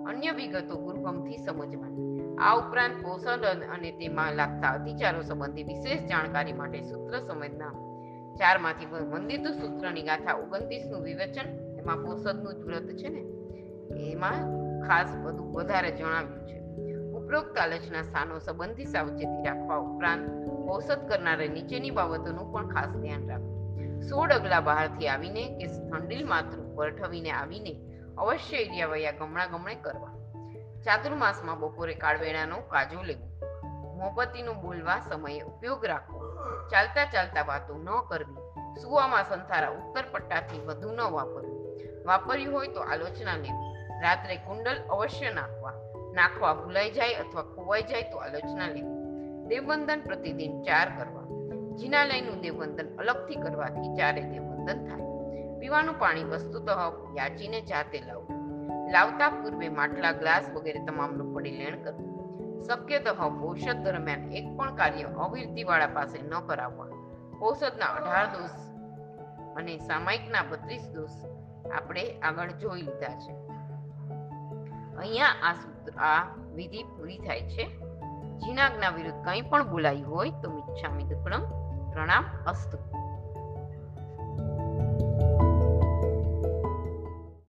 અન્ય વિગતો ગુરુગમથી સમજવાની. આ ઉપરાંત પોષણ અને તેમાં લાગતા અતિચારો સંબંધી વિશેષ જાણકારી માટે સૂત્ર સમજના ચારમાંથી વંદિત સૂત્રની ગાથા ઓગણત્રીસનું વિવેચન, એમાં પોષદનું જ વ્રત છે ને, એમાં ખાસ બધું વધારે જણાવ્યું છે. ઉપરોક્ત આલોચના સ્થાનો સંબંધી સાવચેતી રાખવા ઉપરાંત ઔષધ કરનારે નીચેની બાબતોનું પણ ખાસ ધ્યાન રાખવું. સોળ અગલા બહારથી આવીને કે ઠંડીલ માત્ર પરઠવીને આવીને અવશ્ય એરિયા વયા ગમણા ગમણે કરવા. ચાતુર્માસમાં બપોરે કાળવેણાનો કાજુ લેવો. મોપતિનો બોલવા સમયે ઉપયોગ રાખવો. ચાલતા ચાલતા વાતો ન કરવી. સુવામાં સંથારા ઉત્તર પટ્ટાથી વધુ ન વાપરવું. વાપર્યું હોય તો આલોચના લેવી. રાત્રે કુંડલ અવશ્ય નાખવા. નાખવા ભૂલાઈ જાય અથવા ખોવાઈ જાય તો આલોચના લેવી. દેવવંદન પ્રતિદિન ચાર કરવા. જિનાલયનું દેવવંદન અલગથી કરવાથી ચારે દેવવંદન થાય. પીવાનું પાણી વસ્તુતઃ યાચીને જાતે લાવવું લાવતા પૂર્વે માટલા, ગ્લાસ વગેરે તમામનું પડી લેણ કરવું. શક્યતઃ ઔષધ દરમિયાન એક પણ કાર્ય અવિરતિવાળા પાસે ન કરાવવા. ઔષધના અઢાર દોષ અને સામાયિકના બત્રીસ દોષ આપણે આગળ જોઈ લીધા છે. અહીંયા આ સૂત્ર, આ વિધિ પૂરી થાય છે. જીનાજ્ઞા વિરુદ્ધ કંઈ પણ બોલાયું હોય તો મિચ્છામી દુક્કડમ પ્રણામ અસ્તુ.